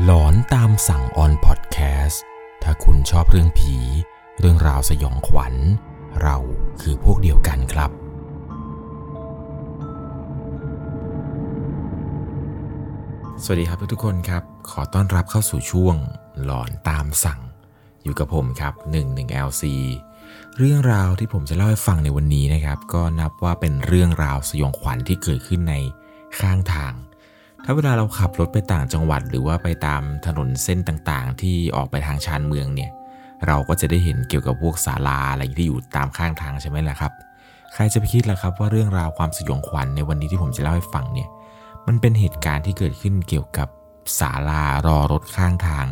หลอนตามสั่งออนพอดแคสต์ถ้าคุณชอบเรื่องผี เรื่องราวสยองขวัญ เราคือพวกเดียวกันครับ สวัสดีครับทุกคนครับ ขอต้อนรับเข้าสู่ช่วง หลอนตามสั่ง อยู่กับผมครับ 11 LC เรื่องราวที่ผมจะเล่าให้ฟังในวันนี้นะครับ ก็นับว่าเป็นเรื่องราวสยองขวัญที่เกิดขึ้นในข้างทาง ถ้าเวลาเราขับรถไปต่างจังหวัด หรือว่าไปตามถนนเส้นต่างๆ ที่ออกไปทางชานเมืองเนี่ย เราก็จะได้เห็นเกี่ยวกับพวกศาลาอะไรที่อยู่ตามข้างทางใช่ไหมล่ะครับ ใครจะไปคิดล่ะครับว่าเรื่องราวความสยองขวัญในวันนี้ที่ผมจะเล่าให้ฟังเนี่ย มันเป็นเหตุการณ์ที่เกิดขึ้นเกี่ยวกับศาลารอรถข้างทาง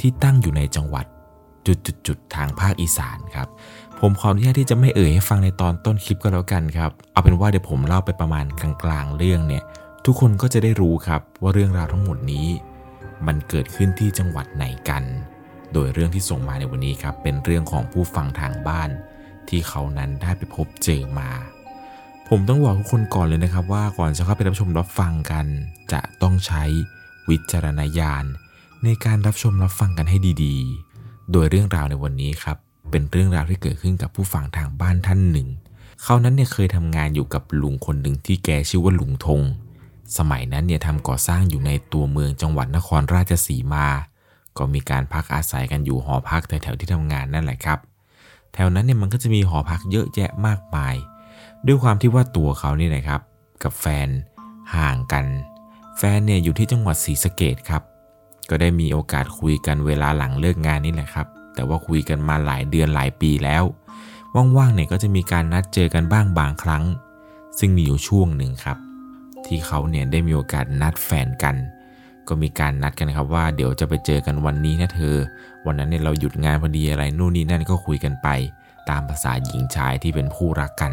ที่ตั้งอยู่ในจังหวัดจุดๆๆทางภาคอีสานครับ ผมขออนุญาตที่จะไม่เอ่ยให้ฟังในตอนต้นคลิปก็แล้วกันครับ เอาเป็นว่าเดี๋ยวผมเล่าไปประมาณกลางๆเรื่องเนี่ย ทุกคนก็จะได้รู้ครับว่าเรื่องราวทั้งหมดนี้ มันเกิดขึ้นที่จังหวัดไหนกัน โดยเรื่องที่ส่งมาในวันนี้ครับ เป็นเรื่องของผู้ฟังทางบ้าน ที่เขานั้นได้ไปพบเจอมา ผมต้องบอกทุกคนก่อนเลยนะครับ ว่าก่อนจะเข้าไปรับชมรับฟังกัน จะต้องใช้วิจารณญาณ ในการรับชมรับฟังกันให้ดีๆ โดยเรื่องราวในวันนี้ครับ เป็นเรื่องราวที่เกิดขึ้นกับผู้ฟังทางบ้านท่านหนึ่ง เขานั้นเนี่ยเคยทำงานอยู่กับลุงคนหนึ่งที่แกชื่อว่าลุงธง สมัยนั้นเนี่ยทำก่อสร้างอยู่ในตัวเมืองจังหวัดนครราชสีมา ก็มีการพักอาศัยกันอยู่หอพักแถวๆที่ทำงานนั่นแหละครับ แถวนั้นเนี่ยมันก็จะมีหอพักเยอะแยะมากมาย ด้วยความที่ว่าตัวเขานี่นะครับ กับแฟนห่างกัน แฟนเนี่ยอยู่ที่จังหวัดศรีสะเกดครับ ก็ได้มีโอกาสคุยกันเวลาหลังเลิกงานนี่แหละครับ แต่ว่าคุยกันมาหลายเดือนหลายปีแล้ว ว่างๆเนี่ยก็จะมีการนัดเจอกันบ้างบางครั้ง ซึ่งมีอยู่ช่วงหนึ่งครับ ที่เขาเนี่ยได้มีโอกาสนัดแฟนกัน ก็มีการนัดกันครับว่าเดี๋ยวจะไปเจอกันวันนี้นะเธอ วันนั้นเนี่ยเราหยุดงานพอดีอะไรนู่นนี่นั่นก็คุยกันไป ตามภาษาหญิงชายที่เป็นคู่รักกัน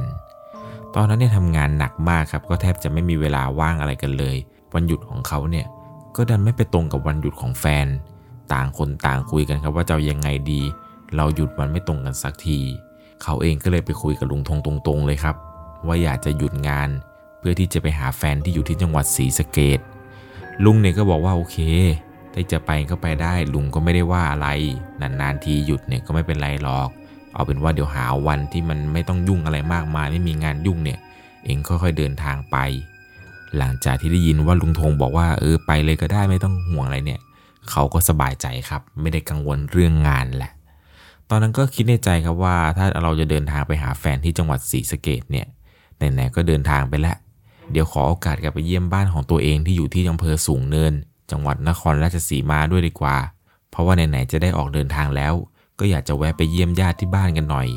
ตอนนั้นเนี่ยทำงานหนักมากครับก็แทบจะไม่มีเวลาว่างอะไรกันเลย วันหยุดของเขาเนี่ยก็ดันไม่ไปตรงกับวันหยุดของแฟน ต่างคนต่างคุยกันครับว่าจะยังไงดี เราหยุดมันไม่ตรงกันสักที เขาเองก็เลยไปคุยกับลุงทงตรงๆเลยครับ ว่าอยากจะหยุดงาน เพื่อที่จะไปหาแฟนที่อยู่ที่จังหวัดศรีสะเกดลุงเนี่ยก็บอกว่าโอเคถ้าจะไปก็ไปได้ลุงก็ไม่ได้ว่าอะไร นานๆทีหยุดเนี่ยก็ไม่เป็นไรหรอก เอาเป็นว่าเดี๋ยวหาวันที่มันไม่ต้องยุ่งอะไรมากมายไม่มีงานยุ่งเนี่ย เองค่อยๆเดินทางไป หลังจากที่ได้ยินว่าลุงธงบอกว่าเออไปเลยก็ได้ไม่ต้องห่วงอะไรเนี่ย เขาก็สบายใจครับ ไม่ได้กังวลเรื่องงานแหละ ตอนนั้นก็คิดในใจครับว่าถ้าเราจะเดินทางไปหาแฟนที่จังหวัดศรีสะเกดเนี่ยไหนๆก็เดินทางไปแล้ว เดี๋ยวขอโอกาสกลับไปเยี่ยมบ้านของตัวเองที่อยู่ที่อำเภอสูงเนิน จังหวัดนครราชสีมาด้วยดีกว่า เพราะว่าไหนๆจะได้ออกเดินทางแล้ว ก็อยากจะแวะไปเยี่ยมญาติที่บ้านกันหน่อย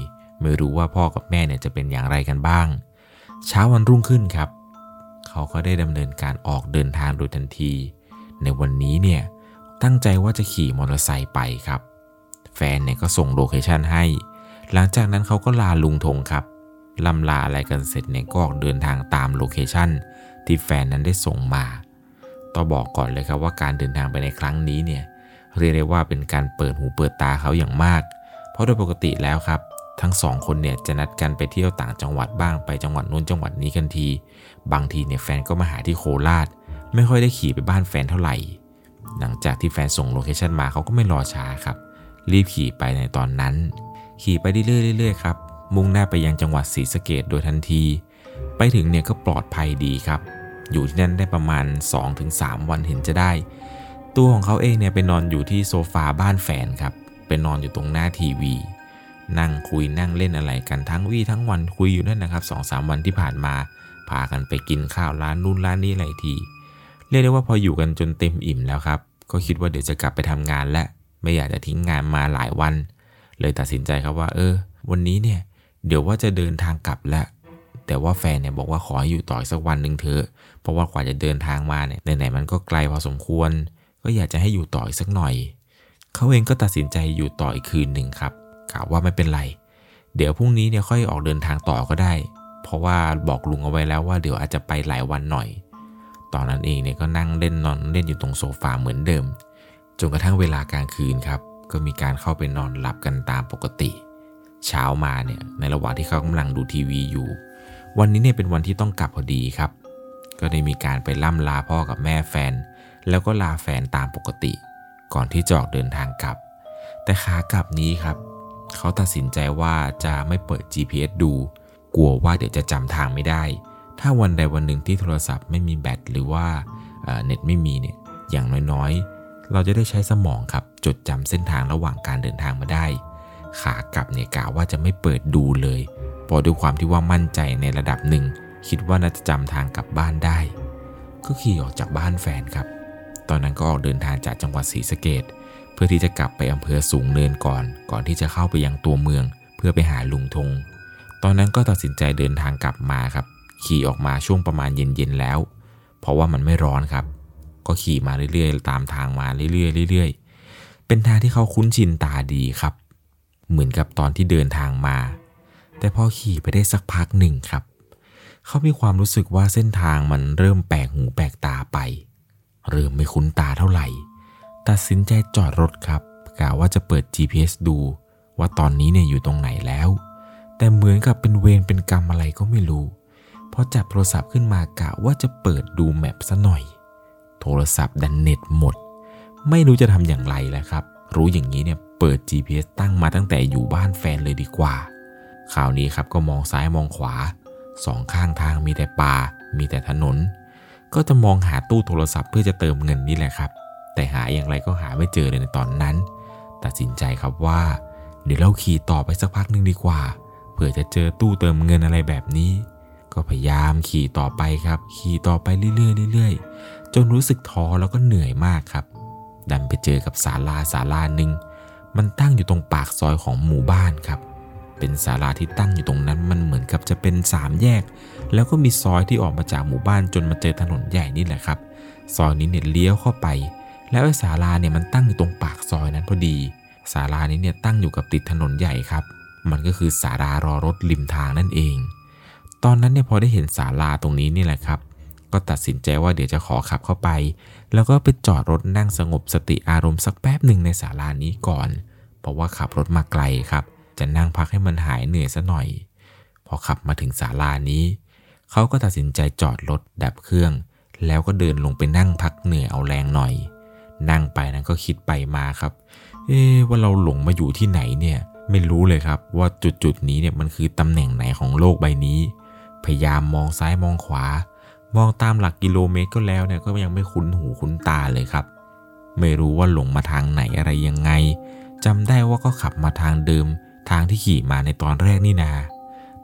ไม่รู้ว่าพ่อกับแม่เนี่ยจะเป็นอย่างไรกันบ้าง เช้าวันรุ่งขึ้นครับ เขาก็ได้ดำเนินการออกเดินทางโดยทันที ในวันนี้เนี่ยตั้งใจว่าจะขี่มอเตอร์ไซค์ไปครับ แฟนเนี่ยก็ส่ง location ให้ หลังจากนั้นเขาก็ลาลุงธงครับ ลำลาอะไรกันเสร็จเนี่ยก็ออกเดินทางตาม location ที่แฟนนั้นได้ส่งมาต้องบอกก่อนเลยครับว่าการเดินทางไปในครั้งนี้เนี่ยเรียกได้ว่าเป็นการเปิดหูเปิดตาเขาอย่างมาก เพราะโดยปกติแล้วครับ ทั้งสองคนเนี่ยจะนัดกันไปเที่ยวต่างจังหวัดบ้างไปจังหวัดนู้นจังหวัดนี้กันที บางทีเนี่ยแฟนก็มาหาที่โคราช ไม่ค่อยได้ขี่ไปบ้านแฟนเท่าไหร่ หลังจากที่แฟนส่งโลเคชันมาเขาก็ไม่รอช้าครับ รีบขี่ไปในตอนนั้น ขี่ไปเรื่อยๆๆครับ มุ่งหน้าไปยังจังหวัดศรีสะเกดโดยทันที ไปถึงเนี่ยก็ปลอดภัยดีครับ อยู่ที่นั่นได้ประมาณ 2-3 วันเห็นจะได้ ตัวของเขาเองเนี่ยไปนอนอยู่ที่โซฟาบ้านแฟนครับ ไปนอนอยู่ตรงหน้าทีวี นั่งคุยนั่งเล่นอะไรกันทั้งวี่ทั้งวันคุยอยู่นั่นนะครับสองสามวันที่ผ่านมา พากันไปกินข้าวร้านนู่นร้านนี้อะไรที เรียกได้ว่าพออยู่กันจนเต็มอิ่มแล้วครับ ก็คิดว่าเดี๋ยวจะกลับไปทำงานและไม่อยากจะทิ้งงานมาหลายวัน เลยตัดสินใจครับว่า เออ วันนี้เนี่ย เดี๋ยวว่าจะเดินทางกลับแล้วแต่ว่าแฟนเนี่ยบอกว่าขอให้อยู่ต่ออีกสักวันหนึ่งเถอะ เพราะว่ากว่าจะเดินทางมาเนี่ยไหนๆมันก็ไกลพอสมควร ก็อยากจะให้อยู่ต่ออีกสักหน่อย เขาเองก็ตัดสินใจอยู่ต่ออีกคืนหนึ่งครับกล่าวว่าไม่เป็นไร เดี๋ยวพรุ่งนี้เนี่ยค่อยออกเดินทางต่อก็ได้ เพราะว่าบอกลุงเอาไว้แล้วว่าเดี๋ยวอาจจะไปหลายวันหน่อย ตอนนั้นเองเนี่ยก็นั่งเล่นนอนเล่นอยู่ตรงโซฟาเหมือนเดิม จนกระทั่งเวลากลางคืนครับ ก็มีการเข้าไปนอนหลับกันตามปกติ เช้ามาเนี่ยในระหว่างที่เขากำลังดูทีวีอยู่ วันนี้เนี่ยเป็นวันที่ต้องกลับพอดีครับ ก็ได้มีการไปล่ำลาพ่อกับแม่แฟน แล้วก็ลาแฟนตามปกติ ก่อนที่จะออกเดินทางกลับ แต่ขากลับนี้ครับ เขาตัดสินใจว่าจะไม่เปิด GPS ดู กลัวว่าเดี๋ยวจะจำทางไม่ได้ ถ้าวันใดวันหนึ่งที่โทรศัพท์ไม่มีแบตหรือว่าเน็ตไม่มีเนี่ยอย่างน้อยๆ เราจะได้ใช้สมองครับจดจำเส้นทางระหว่างการเดินทางมาได้ ขากลับเนี่ยกะว่าจะไม่เปิดดูเลย พอด้วยความที่ว่ามั่นใจในระดับหนึ่ง คิดว่าน่าจะจำทางกลับบ้านได้ ก็ขี่ออกจากบ้านแฟนครับ ตอนนั้นก็ออกเดินทางจากจังหวัดศรีสะเกดเพื่อที่จะกลับไปอำเภอสูงเนินก่อน ก่อนที่จะเข้าไปยังตัวเมือง เพื่อไปหาลุงธงตอนนั้นก็ตัดสินใจเดินทางกลับมาครับ ขี่ออกมาช่วงประมาณเย็นๆแล้ว เพราะว่ามันไม่ร้อนครับ ก็ขี่มาเรื่อยๆ ตามทางมาเรื่อยๆเรื่อยๆเป็นทางที่เขาคุ้นชินตาดีครับ เหมือนกับตอนที่เดินทางมา แต่พอขี่ไปได้สักพักหนึ่งครับ เขามีความรู้สึกว่าเส้นทางมันเริ่มแปลกหูแปลกตาไป เริ่มไม่คุ้นตาเท่าไหร่ ตัดสินใจจอดรถครับกะว่าจะเปิด GPS ดูว่าตอนนี้เนี่ยอยู่ตรงไหนแล้ว แต่เหมือนกับเป็นเวรเป็นกรรมอะไรก็ไม่รู้พอจับโทรศัพท์ขึ้นมากะว่าจะเปิดดูแมปซะหน่อย โทรศัพท์ดันเน็ตหมด ไม่รู้จะทำอย่างไรแล้วครับ รู้อย่างนี้เนี่ย เปิด GPS ตั้งมาตั้งแต่อยู่บ้านแฟนเลยดีกว่า คราวนี้ครับก็มองซ้ายมองขวา สองข้างทางมีแต่ป่า มีแต่ถนน ก็จะมองหาตู้โทรศัพท์เพื่อจะเติมเงินนี่แหละครับ แต่หาอย่างไรก็หาไม่เจอเลยในตอนนั้น ตัดสินใจครับว่า เดี๋ยวเราขี่ต่อไปสักพักหนึ่งดีกว่า เผื่อจะเจอตู้เติมเงินอะไรแบบนี้ ก็พยายามขี่ต่อไปครับ ขี่ต่อไปเรื่อยๆเรื่อยๆจนรู้สึกท้อแล้วก็เหนื่อยมากครับ ดันไปเจอกับศาลาศาลาหนึ่ง มันตั้งอยู่ตรงปากซอยของหมู่บ้านครับ เป็นศาลาที่ตั้งอยู่ตรงนั้นมันเหมือนกับจะเป็นสามแยก แล้วก็มีซอยที่ออกมาจากหมู่บ้านจนมาเจอถนนใหญ่นี่แหละครับ ซอยนี้เนี่ยเลี้ยวเข้าไป แล้วไอ้ศาลาเนี่ยมันตั้งอยู่ตรงปากซอยนั้นพอดี ศาลานี้เนี่ยตั้งอยู่กับติดถนนใหญ่ครับ มันก็คือศาลารอรถริมทางนั่นเอง ตอนนั้นเนี่ยพอได้เห็นศาลาตรงนี้นี่แหละครับ ก็ตัดสินใจว่าเดี๋ยวจะขอขับเข้าไป แล้วก็ไปจอดรถนั่งสงบสติอารมณ์สักแป๊บหนึ่งในศาลานี้ก่อน เพราะว่าขับรถมาไกลครับ จะนั่งพักให้มันหายเหนื่อยซะหน่อย พอขับมาถึงศาลานี้ เขาก็ตัดสินใจจอดรถดับเครื่อง แล้วก็เดินลงไปนั่งพักเหนื่อยเอาแรงหน่อย นั่งไปนั้นก็คิดไปมาครับ เอ๊ว่าเราหลงมาอยู่ที่ไหนเนี่ย ไม่รู้เลยครับว่าจุดจุดนี้เนี่ยมันคือตำแหน่งไหนของโลกใบนี้ พยายามมองซ้ายมองขวา มองตามหลักกิโลเมตรก็แล้วเนี่ยก็ยังไม่คุ้นหูคุ้นตาเลยครับ ไม่รู้ว่าหลงมาทางไหนอะไรยังไงจำได้ว่าก็ขับมาทางเดิมทางที่ขี่มาในตอนแรกนี่นา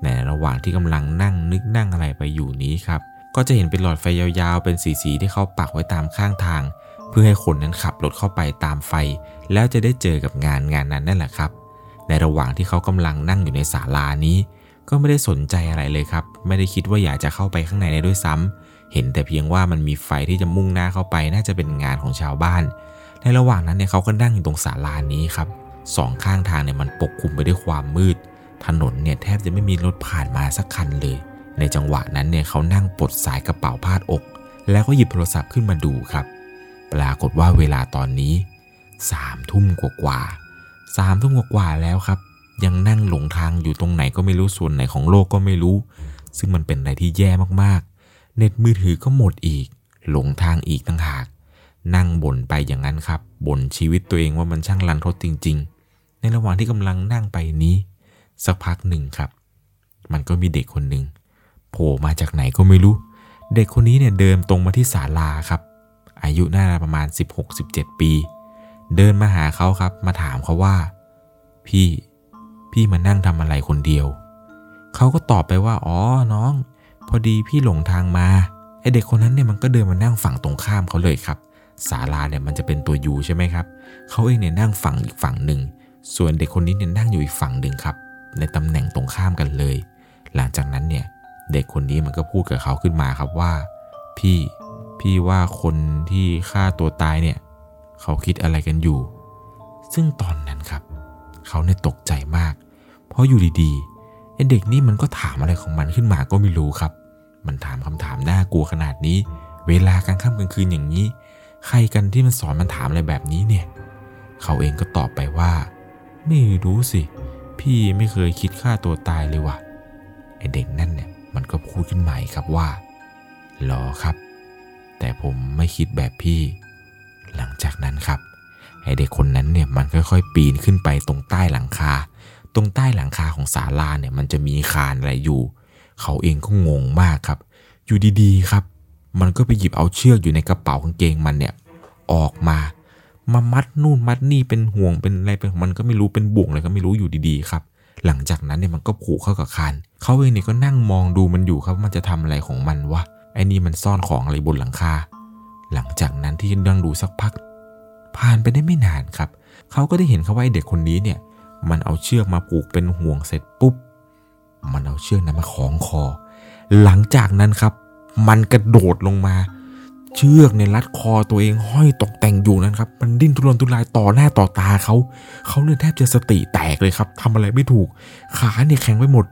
ในระหว่างที่กำลังนั่งนึกนั่งอะไรไปอยู่นี้ครับ ก็จะเห็นเป็นหลอดไฟยาวๆ เป็นสีสีที่เขาปักไว้ตามข้างทาง เพื่อให้คนนั้นขับรถเข้าไปตามไฟ แล้วจะได้เจอกับงานงานนั้นนั่นแหละครับ ในระหว่างที่เขากำลังนั่งอยู่ในศาลานี้ ก็ไม่ได้สนใจอะไรเลยครับ ไม่ได้คิดว่าอยากจะเข้าไปข้างในได้ด้วยซ้ำเห็นแต่เพียงว่ามันมีไฟที่จะมุ่งหน้าเข้าไปน่าจะเป็นงานของชาวบ้าน ในระหว่างนั้นเนี่ยเขาก็นั่งอยู่ตรงศาลานี้ครับสองข้างทางเนี่ยมันปกคลุมไปด้วยความมืด ถนนเนี่ยแทบจะไม่มีรถผ่านมาสักคันเลย ในจังหวะนั้นเนี่ยเขานั่งปลดสายกระเป๋าพาดอก แล้วก็หยิบโทรศัพท์ขึ้นมาดูครับ ปรากฏว่าเวลาตอนนี้สามทุ่มกว่าสามทุ่มกว่าแล้วครับ ยังนั่งหลงทางอยู่ตรงไหนก็ไม่รู้ส่วนไหนของโลกก็ไม่รู้ ซึ่งมันเป็นอะไรที่แย่มากๆ เน็ตมือถือก็หมดอีก หลงทางอีกต่างหาก นั่งบ่นไปอย่างนั้นครับบ่นชีวิตตัวเองว่ามันช่างลันทดจริง ๆ ในระหว่างที่กำลังนั่งไปนี้ สักพักหนึ่งครับ มันก็มีเด็กคนหนึ่งโผล่มาจากไหนก็ไม่รู้ เด็กคนนี้เนี่ยเดินตรงมาที่ศาลาครับ อายุน่าประมาณ 16-17 ปี เดินมาหาเขาครับ มาถามเขาว่า พี่ พี่มานั่งทำอะไรคนเดียว เขาก็ตอบไปว่า อ๋อ น้อง พอดีพี่หลงทางมา ไอเด็กคนนั้นเนี่ยมันก็เดินมานั่งฝั่งตรงข้ามเขาเลยครับ ศาลาเนี่ยมันจะเป็นตัวยูใช่ไหมครับ เขาเองเนี่ยนั่งฝั่งอีกฝั่งหนึ่ง ส่วนเด็กคนนี้เนี่ยนั่งอยู่อีกฝั่งหนึ่งครับ ในตำแหน่งตรงข้ามกันเลย หลังจากนั้นเนี่ย เด็กคนนี้มันก็พูดกับเขาขึ้นมาครับว่า พี่ พี่ว่าคนที่ฆ่าตัวตายเนี่ย เขาคิดอะไรกันอยู่ ซึ่งตอนนั้นครับ เขาเนี่ยตกใจมาก เพราะอยู่ดีๆไอเด็กนี่มันก็ถามอะไรของมันขึ้นมาก็ไม่รู้ครับ มันถามคำถามน่ากลัวขนาดนี้ เวลากลางค่ำกลางคืนอย่างนี้ ใครกันที่มันสอนมันถามอะไรแบบนี้เนี่ย เขาเองก็ตอบไปว่า ไม่รู้สิ พี่ไม่เคยคิดฆ่าตัวตายเลยว่ะไอเด็กนั่นเนี่ยมันก็พูดขึ้นใหม่ครับว่าหรอครับ แต่ผมไม่คิดแบบพี่ หลังจากนั้นครับ ไอเด็กคนนั้นเนี่ยมันค่อยๆ ปีนขึ้นไปตรงใต้หลังคา ตรงใต้หลังคาของศาลาเนี่ยมันจะมีคานอะไรอยู่ เขาเองก็งงมากครับ อยู่ดีๆครับ มันก็ไปหยิบเอาเชือกอยู่ในกระเป๋ากางเกงมันเนี่ยออกมา มามัดนู่นมัดนี่เป็นห่วงเป็นอะไรเป็นของมันก็ไม่รู้เป็นบ่วงอะไรก็ไม่รู้อยู่ดีๆครับ หลังจากนั้นเนี่ยมันก็ผูกเข้ากับคานเขาเองเนี่ยก็นั่งมองดูมันอยู่ครับว่ามันจะทำอะไรของมันวะไอ้นี่มันซ่อนของอะไรบนหลังคา หลังจากนั้นที่นั่งดูสักพัก ผ่านไปได้ไม่นานครับ เขาก็ได้เห็นเขาว่าไอ้เด็กคนนี้เนี่ย มันเอาเชือกมาผูกเป็นห่วงเสร็จปุ๊บ มันเอาเชือกนั้นมาคล้องคอ หลังจากนั้นครับ มันกระโดดลงมา เชือกในรัดคอตัวเองห้อยตกแต่งอยู่นั้นครับ มันดิ้นทุรนทุรายต่อหน้าต่อตาเขา เขาเนี่ยแทบจะสติแตกเลยครับทำอะไรไม่ถูก ขาเนี่ยแข็งไปหมด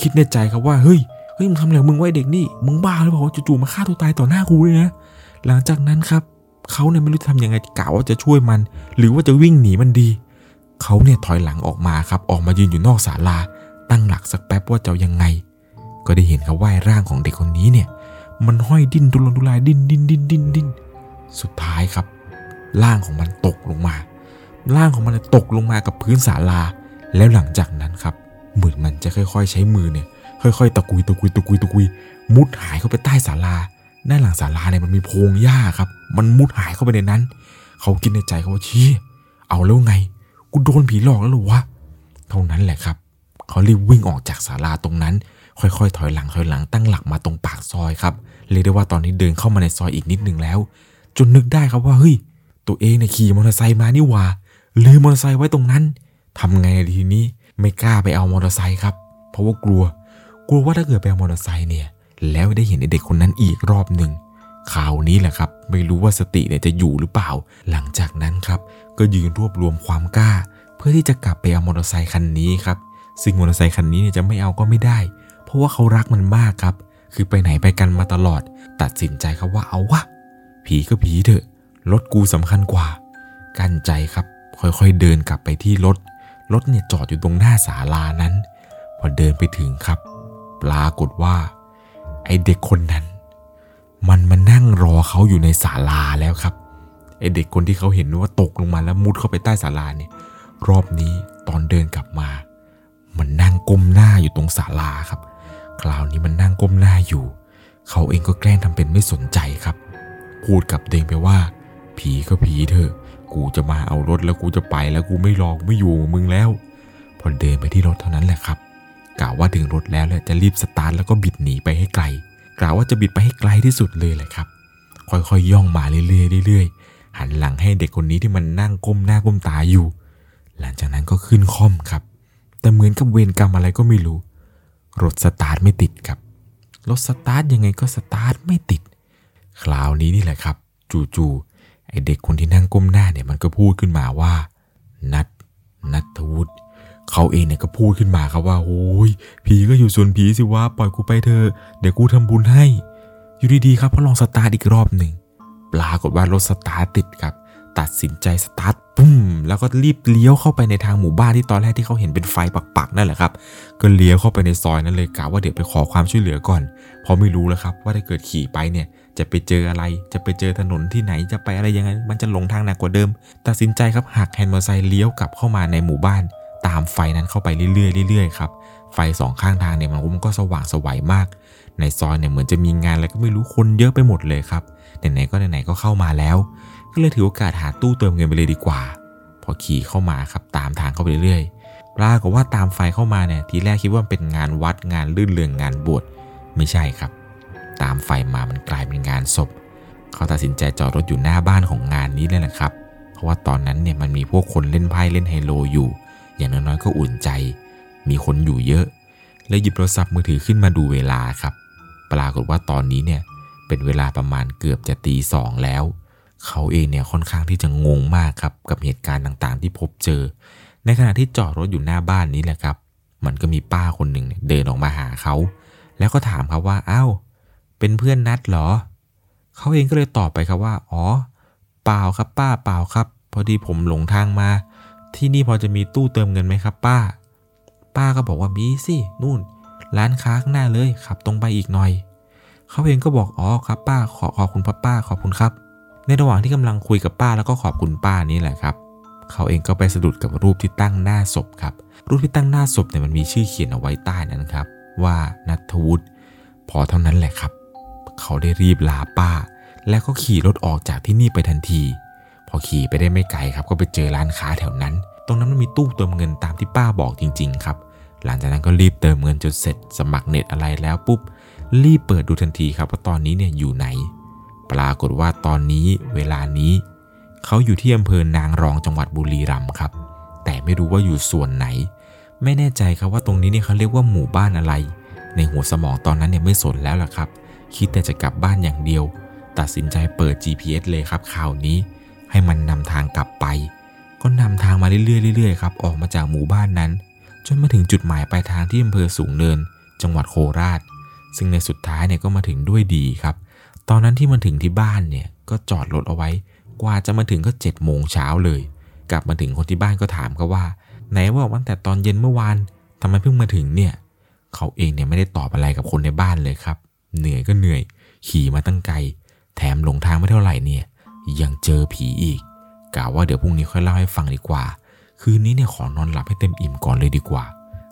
คิดในใจครับว่าเฮ้ย เฮ้ยมึงทำอะไรมึงไว้เด็กนี่ มึงบ้าหรือเปล่าจู่ๆมาฆ่าตัวตายต่อหน้ากูเลยนะ หลังจากนั้นครับ เขาเนี่ยไม่รู้จะทำยังไงกะว่าจะช่วยมัน หรือว่าจะวิ่งหนีมันดี เขาเนี่ยถอยหลังออกมาครับ ออกมายืนอยู่นอกศาลา ตั้งหลักสักแป๊บว่าจะยังไง ก็ได้เห็นครับว่าร่างของเด็กคนนี้เนี่ย มันห้อยดิ้นทุรนทุรายดิ้นดิ้นดิ้นดิ้นดิ้นสุดท้ายครับ ร่างของมันตกลงมา ร่างของมันตกลงมากับพื้นศาลา แล้วหลังจากนั้นครับเหมือนมันจะค่อย ๆ ใช้มือเนี่ย ค่อยๆตะกุยตะกุยตะกุยตะกุย มุดหายเข้าไปใต้ศาลาด้านหลังศาลาเนี่ยมันมีโพรงหญ้าครับ มันมุดหายเข้าไปในนั้น เขาคิดในใจเขาว่าชี้เอาแล้วไง กูโดนผีหลอกแล้วหรอวะ เท่านั้นแหละครับ เขารีบวิ่งออกจากศาลาตรงนั้น ค่อยๆ ถอยหลังถอยหลังตั้งหลักมาตรงปากซอยครับเรียกได้ว่าตอนนี้เดินเข้ามาในซอยอีกนิดหนึ่งแล้ว จนนึกได้ครับว่าเฮ้ยตัวเองเนี่ยขี่มอเตอร์ไซค์มานี่หว่าลืมมอเตอร์ไซค์ไว้ตรงนั้นทำไงทีนี้ไม่กล้าไปเอามอเตอร์ไซค์ครับ เพราะว่ากลัว กลัวว่าถ้าเกิดไปเอามอเตอร์ไซค์เนี่ย แล้วได้เห็นเด็กคนนั้นอีกรอบหนึ่ง ข่าวนี้แหละครับ ไม่รู้ว่าสติเนี่ยจะอยู่หรือเปล่า หลังจากนั้นครับ ก็ยืนรวบรวมความกล้า เพื่อที่จะกลับไปเอามอเตอร์ไซค์คันนี้ครับ ซึ่งมอเตอร์ไซค์คันนี้เนี่ยจะไม่เอาก็ไม่ได้ เพราะว่าเขารักมันมากครับ คือไปไหนไปกันมาตลอด ตัดสินใจครับว่าเอาวะ ผีก็ผีเถอะ รถกูสำคัญกว่า กั้นใจครับ ค่อยๆเดินกลับไปที่รถ รถเนี่ยจอดอยู่ตรงหน้าศาลานั้น พอเดินไปถึงครับ ปรากฏว่า ไอเด็กคนนั้น มันมานั่งรอเขาอยู่ในศาลาแล้วครับไอเด็กคนที่เขาเห็นว่าตกลงมาแล้วมุดเข้าไปใต้ศาลาเนี่ย รอบนี้ตอนเดินกลับมา มันนั่งก้มหน้าอยู่ตรงศาลาครับ คราวนี้มันนั่งก้มหน้าอยู่ เขาเองก็แกล้งทำเป็นไม่สนใจครับ พูดกับเดงไปว่า ผีก็ผีเถอะ กูจะมาเอารถแล้วกูจะไปแล้วกูไม่รอกูไม่อยู่มึงแล้ว พอเดินไปที่รถเท่านั้นแหละครับกะว่าถึงรถแล้วเลยจะรีบสตาร์ทแล้วก็บิดหนีไปให้ไกล กะว่าจะบิดไปให้ไกลที่สุดเลยแหละครับ ค่อยๆย่องมาเรื่อยๆเรื่อยๆ หันหลังให้เด็กคนนี้ที่มันนั่งก้มหน้าก้มตาอยู่ หลังจากนั้นก็ขึ้นคร่อมครับ แต่เหมือนกับเวรกรรมอะไรก็ไม่รู้ รถสตาร์ทไม่ติดครับ รถสตาร์ทยังไงก็สตาร์ทไม่ติด คราวนี้นี่แหละครับ จู่ๆไอ้เด็กคนที่นั่งก้มหน้าเนี่ยมันก็พูดขึ้นมาว่า เขาเองเนี่ยก็พูดขึ้นมาครับว่าโอ้ยผีก็อยู่ส่วนผีสิวะปล่อยกูไปเถอะเดี๋ยวกูทำบุญให้ อยู่ดีๆครับพอลองสตาร์ทอีกรอบหนึ่งปรากฏว่ารถสตาร์ทติดครับ ตัดสินใจสตาร์ทปุ๊บแล้วก็รีบเลี้ยวเข้าไปในทางหมู่บ้านที่ตอนแรกที่เขาเห็นเป็นไฟปักๆนั่นแหละครับก็เลี้ยวเข้าไปในซอยนั้นเลยกะว่าเดี๋ยวไปขอความช่วยเหลือก่อนเพราะไม่รู้แล้วครับว่าถ้าเกิดขี่ไปเนี่ยจะไปเจออะไร จะไปเจอถนนที่ไหนจะไปอะไรยังไงมันจะหลงทางหนักกว่าเดิม ตัดสินใจครับหักแฮนด์มอเตอร์ไซค์เลี้ยวกลับเข้ามาในหมู่บ้าน ตามไฟนั้นเข้าไปเรื่อยๆเรื่อยๆครับไฟสองข้างทางเนี่ยมันก็สว่างไสวมาก ในซอยเนี่ยเหมือนจะมีงานอะไรก็ไม่รู้คนเยอะไปหมดเลยครับไหนๆก็ไหนๆก็เข้ามาแล้ว ก็เลยถือโอกาสหาตู้เติมเงินไปเลยดีกว่า พอขี่เข้ามาครับตามทางเข้าไปเรื่อยๆปรากฏว่าตามไฟเข้ามาเนี่ยทีแรกคิดว่าเป็นงานวัดงานลื่นเรืองงานบวชไม่ใช่ครับ ตามไฟมามันกลายเป็นงานศพ เขาตัดสินใจจอดรถอยู่หน้าบ้านของงานนี้เลยนะครับ เพราะว่าตอนนั้นเนี่ยมันมีพวกคนเล่นไพ่เล่นไฮโลอยู่ อย่างน้อยๆก็อุ่นใจ มีคนอยู่เยอะเลยหยิบโทรศัพท์มือถือขึ้นมาดูเวลาครับ ปรากฏว่าตอนนี้เนี่ยเป็นเวลาประมาณเกือบจะตีสองแล้ว เขาเองเนี่ยค่อนข้างที่จะงงมากครับกับเหตุการณ์ต่างๆ ที่พบเจอ ในขณะที่จอดรถอยู่หน้าบ้านนี้แหละครับ มันก็มีป้าคนหนึ่งเเดินออกมาหาเขา แล้วก็ถามครับว่าอ้าวเป็นเพื่อนนัดเหรอ เขาเองก็เลยตอบไปครับว่า อ๋อ เปล่าครับป้าเปล่าครับ พอดีผมหลงทางมา ที่นี่พอจะมีตู้เติมเงินไหมครับ ป้า ป้าก็บอกว่ามีสินู่น ร้านค้าข้างหน้าเลยขับตรงไปอีกหน่อย เขาเองก็บอกอ๋อครับป้าขอขอบคุณพ่อป้าขอบคุณครับ ในระหว่างที่กำลังคุยกับป้าแล้วก็ขอบคุณป้านี่แหละครับ เขาเองก็ไปสะดุดกับรูปที่ตั้งหน้าศพครับ รูปที่ตั้งหน้าศพเนี่ยมันมีชื่อเขียนเอาไว้ใต้นั้นครับ ว่านัทวุฒิพอเท่านั้นแหละครับ เขาได้รีบลาป้า แล้วก็ขี่รถออกจากที่นี่ไปทันที พอขี่ไปได้ไม่ไกลครับ ก็ไปเจอร้านค้าแถวนั้น ตรงนั้นมันมีตู้เติมเงินตามที่ป้าบอกจริง ๆ ครับ หลังจากนั้นก็รีบเติมเงินจนเสร็จ สมัครเน็ตอะไรแล้วปุ๊บ รีบเปิดดูทันทีครับว่าตอนนี้เนี่ยอยู่ไหน ปรากฏว่าตอนนี้เวลานี้เขาอยู่ที่อำเภอนางรองจังหวัดบุรีรัมย์ครับ แต่ไม่รู้ว่าอยู่ส่วนไหน ไม่แน่ใจครับว่าตรงนี้เนี่ยเขาเรียกว่าหมู่บ้านอะไร ในหัวสมองตอนนั้นเนี่ยไม่สนแล้วล่ะครับ คิดแต่จะกลับบ้านอย่างเดียว ตัดสินใจเปิด GPS เลยครับข่าวนี้ ให้มันนำทางกลับไป ก็นำทางมาเรื่อยๆเรื่อยๆครับออกมาจากหมู่บ้านนั้น จนมาถึงจุดหมายปลายทางที่อำเภอสูงเนิน จังหวัดโคราช ซึ่งในสุดท้ายเนี่ยก็มาถึงด้วยดีครับ ตอนนั้นที่มาถึงที่บ้านเนี่ยก็จอดรถเอาไว้ กว่าจะมาถึงก็7จ็ดโมงเช้าเลย กลับมาถึงคนที่บ้านก็ถามเขาว่า ไหนว่าตั้งแต่ตอนเย็นเมื่อวานทำไมเพิ่งมาถึงเนี่ยเขาเองเนี่ยไม่ได้ตอบอะไรกับคนในบ้านเลยครับ เหนื่อยก็เหนื่อย ขี่มาตั้งไกล แถมหลงทางไม่เท่าไหร่เนี่ย ยังเจอผีอีกกล่าว่าเดี๋ยวพรุ่งนี้ค่อยเล่าให้ฟังดีกว่า คืนนี้เนี่ยขอนอนหลับให้เต็มอิ่มก่อนเลยดีกว่า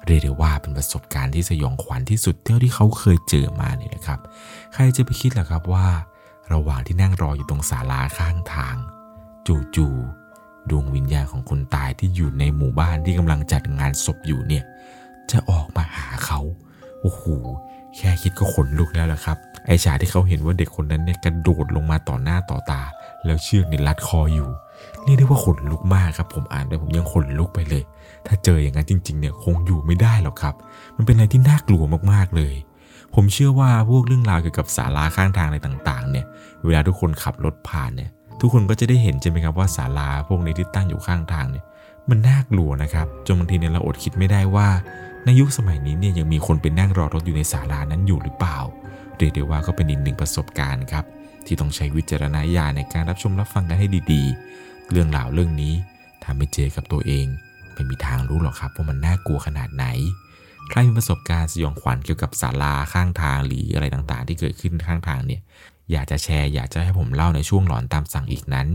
เรียกได้ว่าเป็นประสบการณ์ที่สยองขวัญที่สุดเท่าที่เขาเคยเจอมาเนี่ยนะครับ ใครจะไปคิดล่ะครับว่า ระหว่างที่นั่งรออยู่ตรงศาลาข้างทาง จู่ๆดวงวิญญาณของคนตายที่อยู่ในหมู่บ้านที่กำลังจัดงานศพอยู่เนี่ยจะออกมาหาเขาโอ้โหแค่คิดก็ขนลุกแล้วล่ะครับ ไอฉากที่เขาเห็นว่าเด็กคนนั้นเนี่ยกระโดดลงมาต่อหน้าต่อตา แล้วเชือกเนี่ยรัดคออยู่เรียกได้ว่าขนลุกมากครับ ผมอ่านไปผมยังขนลุกไปเลย ถ้าเจออย่างนั้นจริง ๆเนี่ยคงอยู่ไม่ได้หรอกครับ มันเป็นอะไรที่น่ากลัวมากๆเลย ผมเชื่อว่าพวกเรื่องราวเกี่ยวกับศาลาข้างทางอะไรต่างๆ เนี่ย เวลาทุกคนขับรถผ่านเนี่ย ทุกคนก็จะได้เห็นใช่ไหมครับว่าศาลาพวกนี้ที่ตั้งอยู่ข้างทางเนี่ย มันน่ากลัวนะครับจนบางทีเนี่ยเราอดคิดไม่ได้ว่า ในยุคสมัยนี้เนี่ยยังมีคนไปนั่งรอรถอยู่ในศาลานั้นอยู่หรือเปล่าเรียกได้ว่าก็เป็นอีกหนึ่งประสบการณ์ครับ ที่ต้องใช้วิจารณญาณในการรับชมรับฟังกันให้ดีๆ เรื่องราวเรื่องนี้ถ้าไม่เจอกับตัวเอง ไม่มีทางรู้หรอกครับว่ามันน่ากลัวขนาดไหน ใครมีประสบการณ์สยองขวัญเกี่ยวกับศาลาข้างทางหรืออะไรต่างๆ ที่เกิดขึ้นข้างทางเนี่ยอยากจะแชร์อยากจะให้ผมเล่าในช่วงหลอนตามสั่งอีกนั้น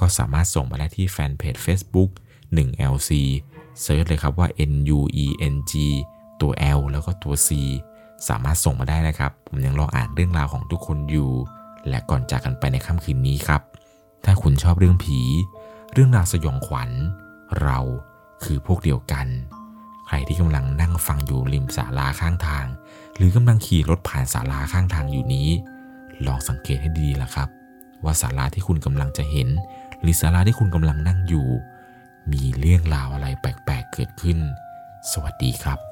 ก็สามารถส่งมาได้ที่แฟนเพจ Facebook 1LC เซิร์ชเลยครับว่า N U E N G ตัว L แล้วก็ตัว C สามารถส่งมาได้นะครับ ผมยังรออ่านเรื่องราวของทุกคนอยู่ และก่อนจากกันไปในค่ำคืนนี้ครับ ถ้าคุณชอบเรื่องผี เรื่องราวสยองขวัญ เราคือพวกเดียวกัน ใครที่กำลังนั่งฟังอยู่ริมศาลาข้างทาง หรือกำลังขี่รถผ่านศาลาข้างทางอยู่นี้ ลองสังเกตให้ดีๆล่ะครับ ว่าศาลาที่คุณกำลังจะเห็น หรือศาลาที่คุณกำลังนั่งอยู่ มีเรื่องราวอะไรแปลกๆเกิดขึ้น สวัสดีครับ